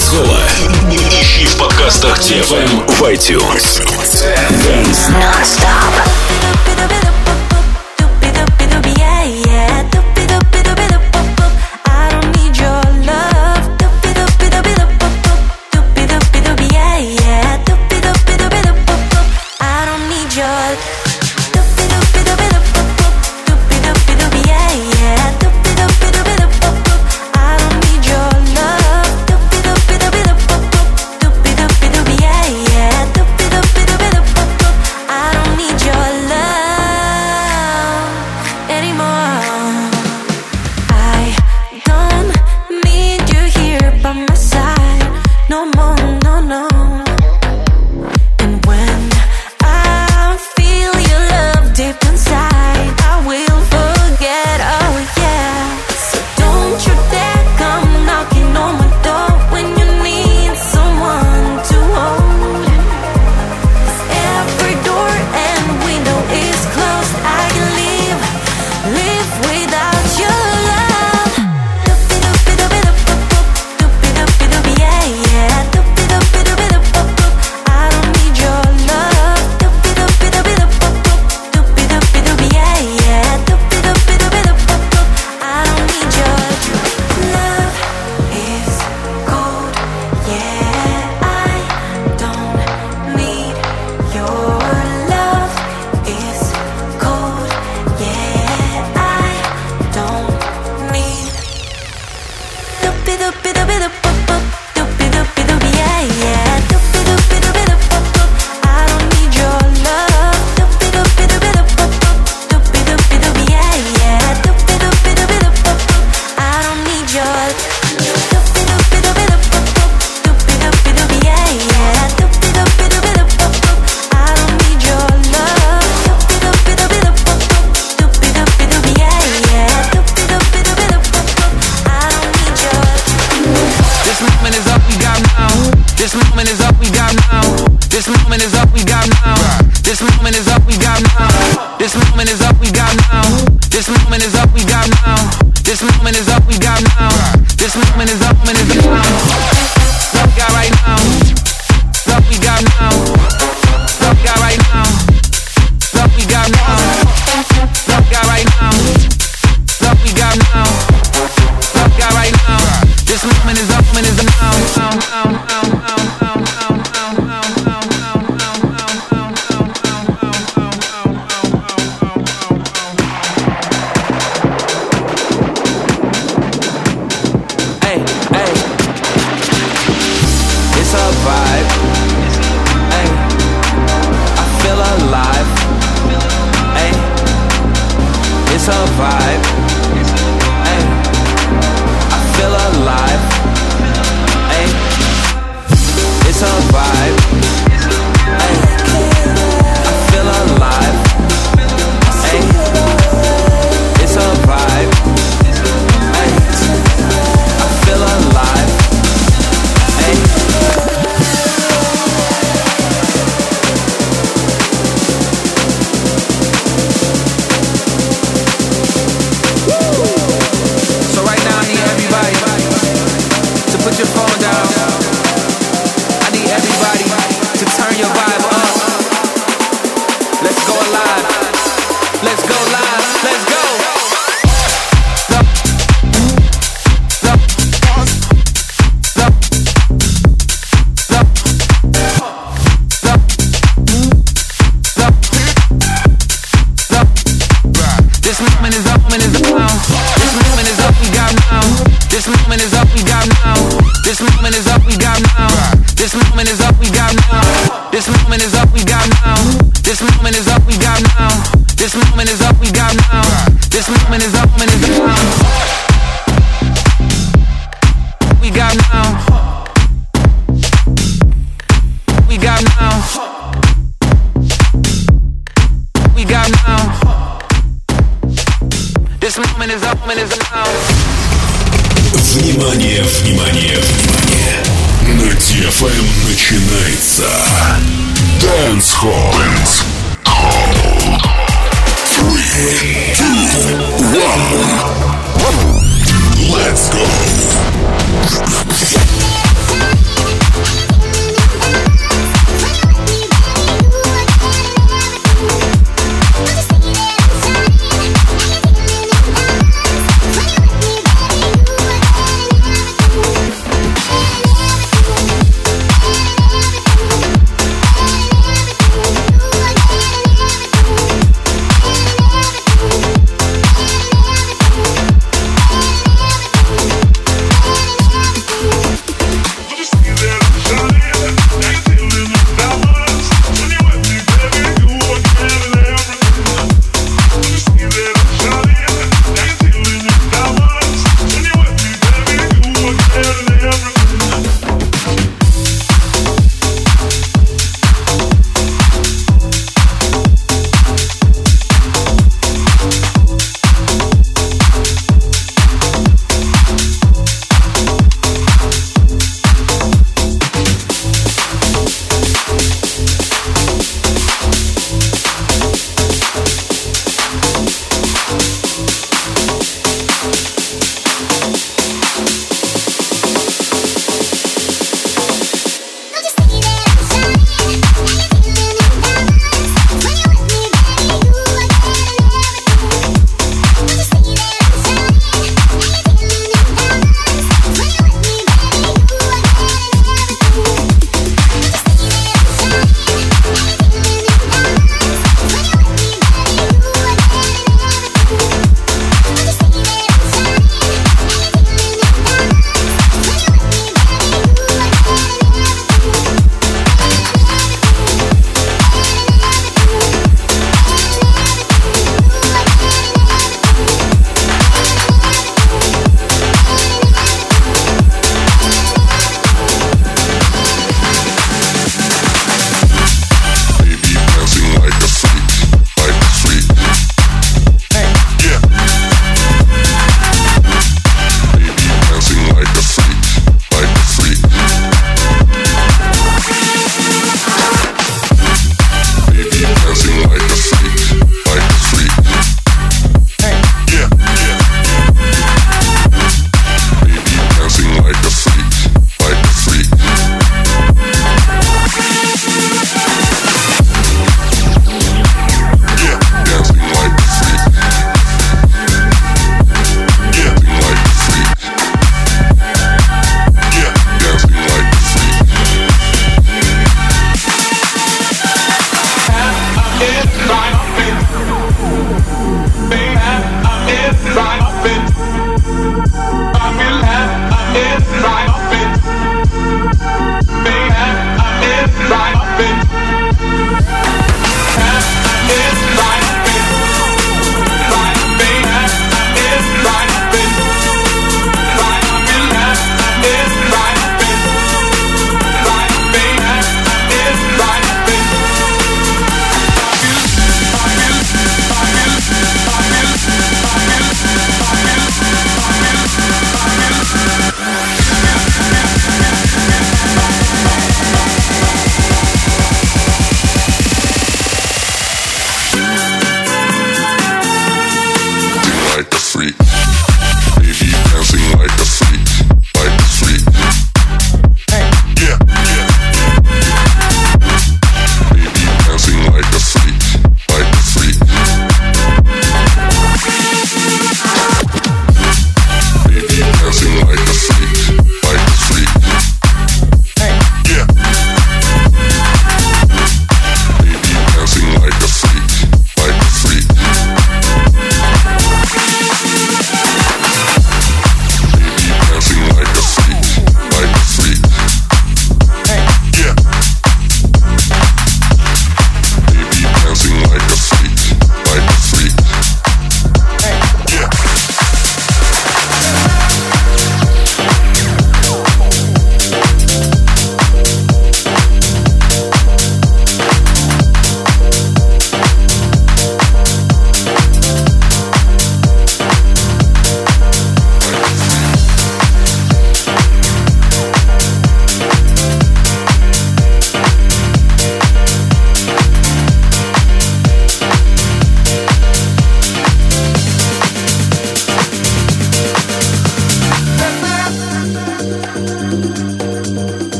Дэнс-холла ищи в подкастах TFM в iTunes. Dance Non-stop.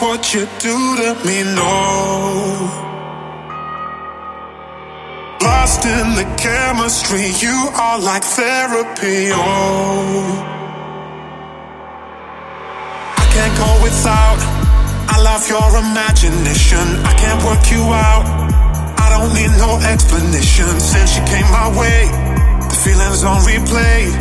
You do to me, no. Lost in the chemistry, you are like therapy, oh. I can't go without. I love your imagination. I can't work you out. I don't need no explanation. Since you came my way, the feelings on replay.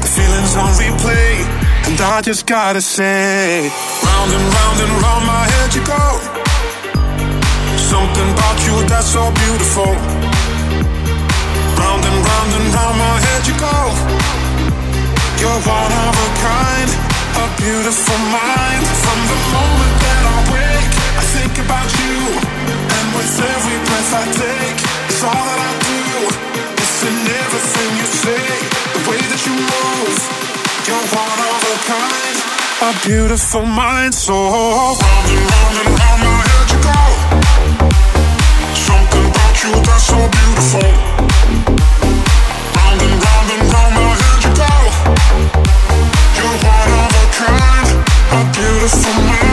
The feelings on replay. And I just gotta say, round and round and round my head you go. Something about you that's so beautiful. Round and round and round my head you go. You're one of a kind, a beautiful mind. From the moment that I wake, I think about you. And with every breath I take, it's all that I do. It's in everything you say, the way that you move. You're one of a kind, a beautiful mind. So round and round and round my head you go. You that's so beautiful. Round and round and round my head you go. You're one of a kind, a beautiful mind.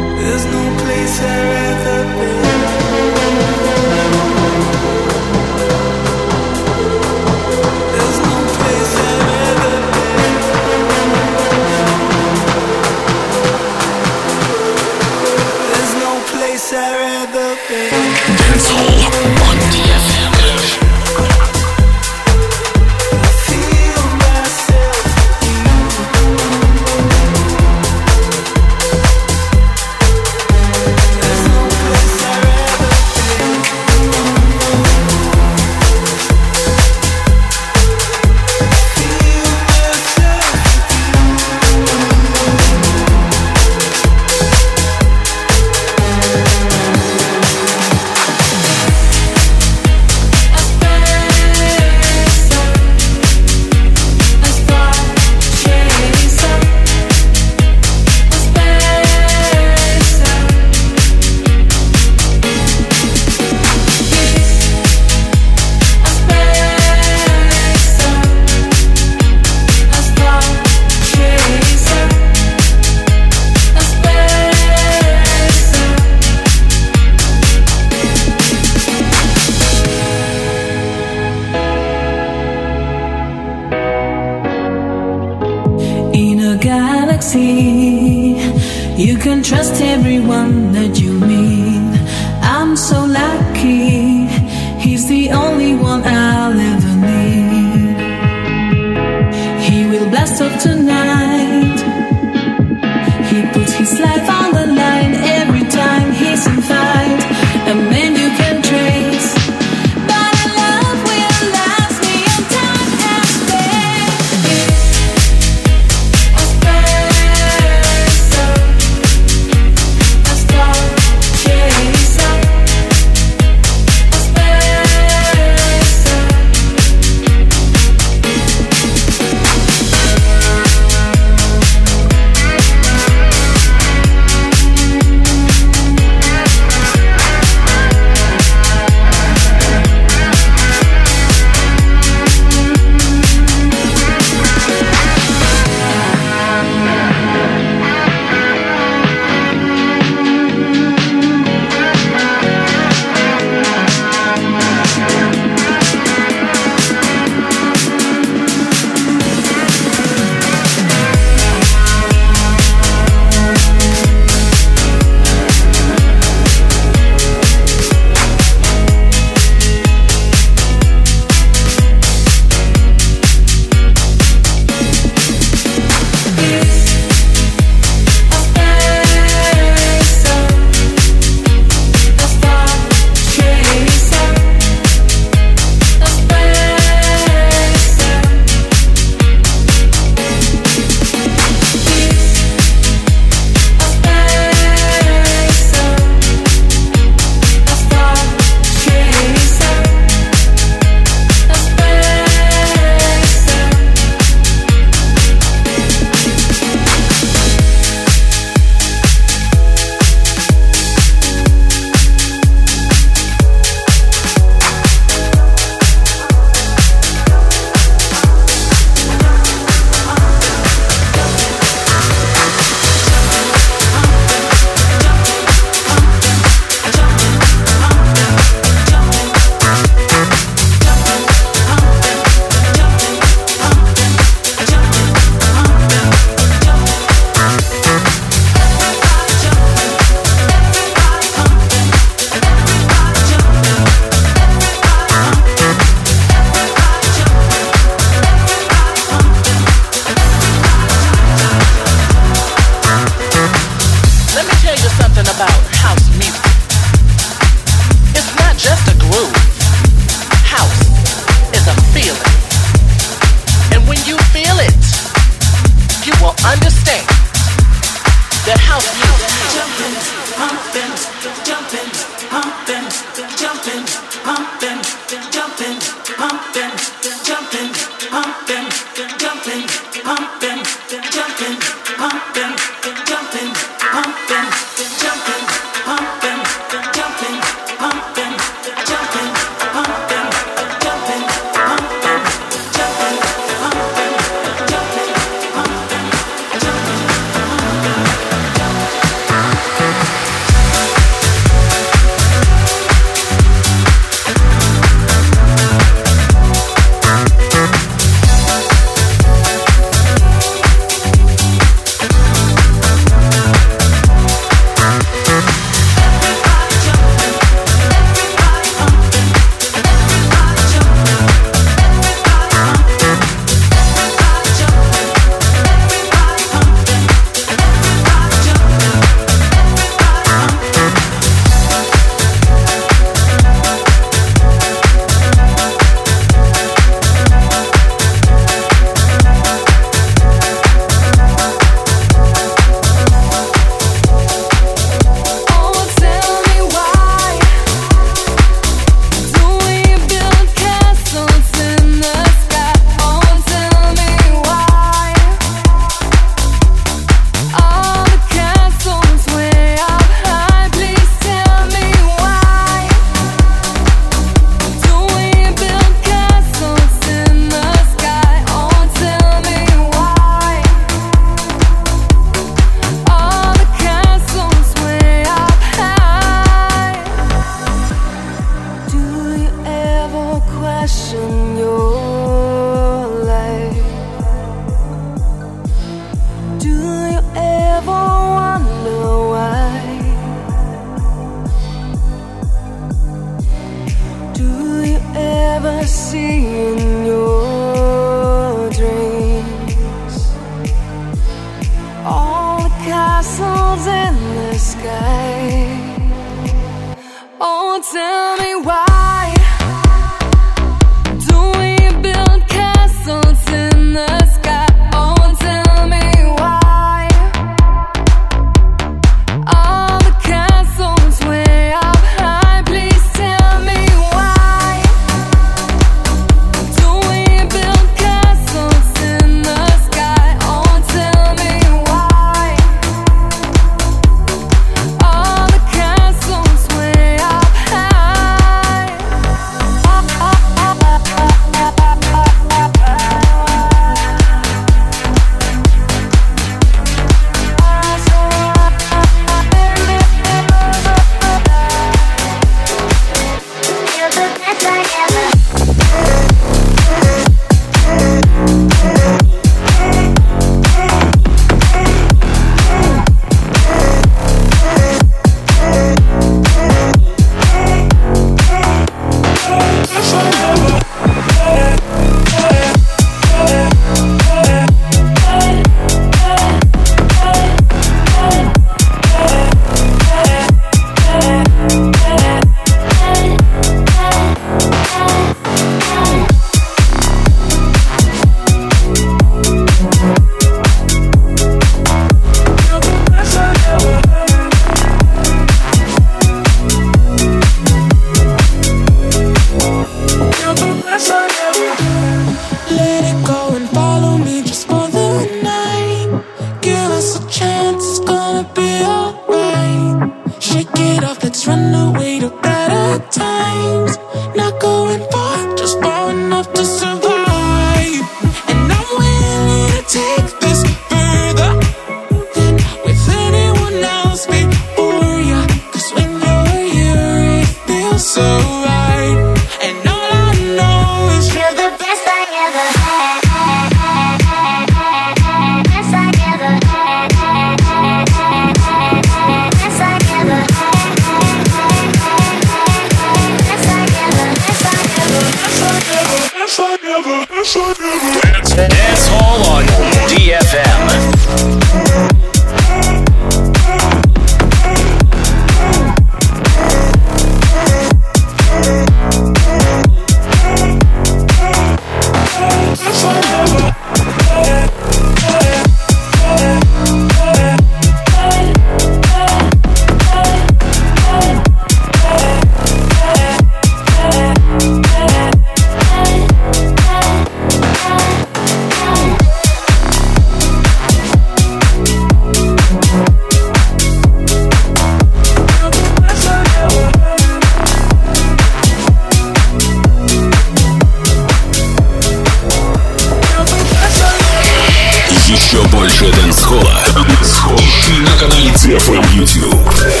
Мисхола. Мисхола. На канале DFM YouTube.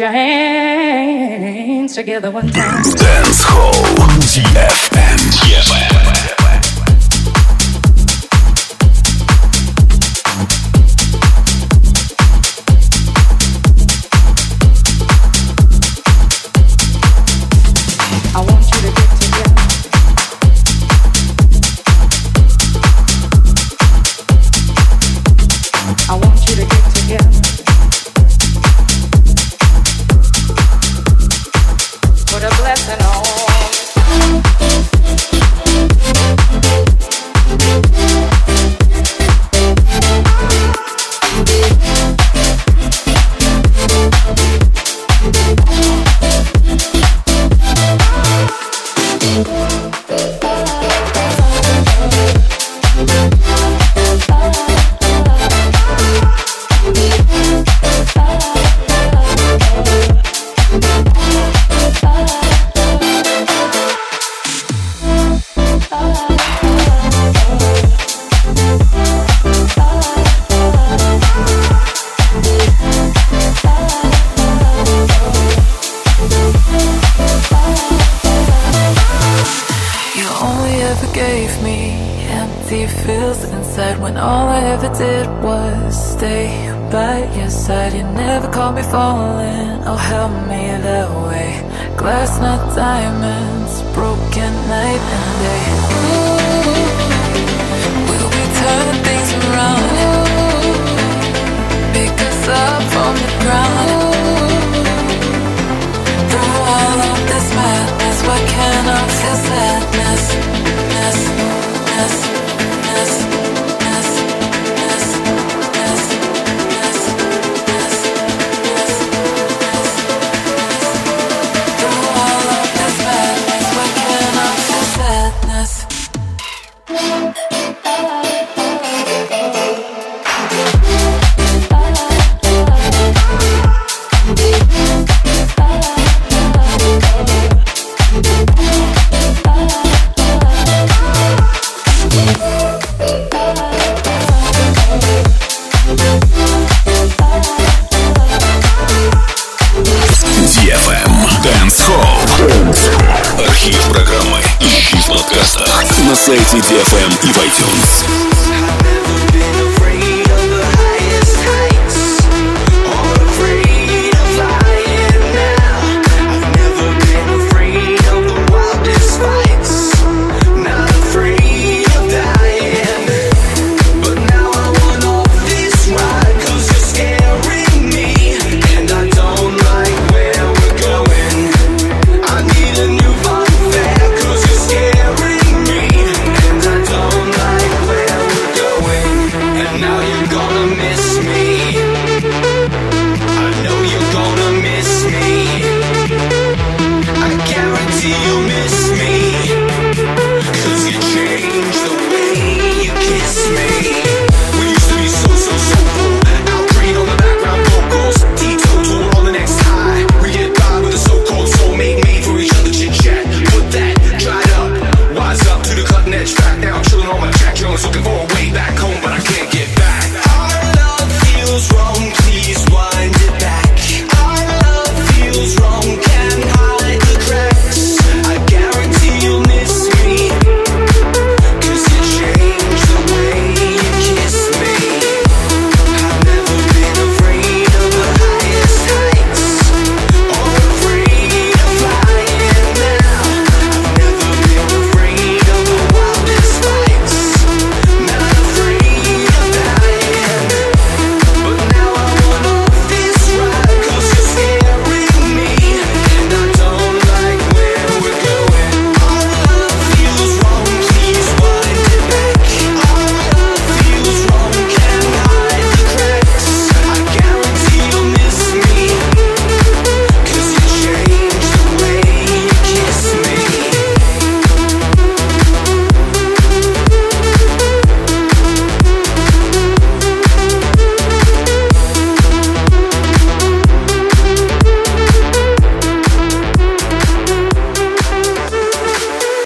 Put your hands together one time. Dance Hall.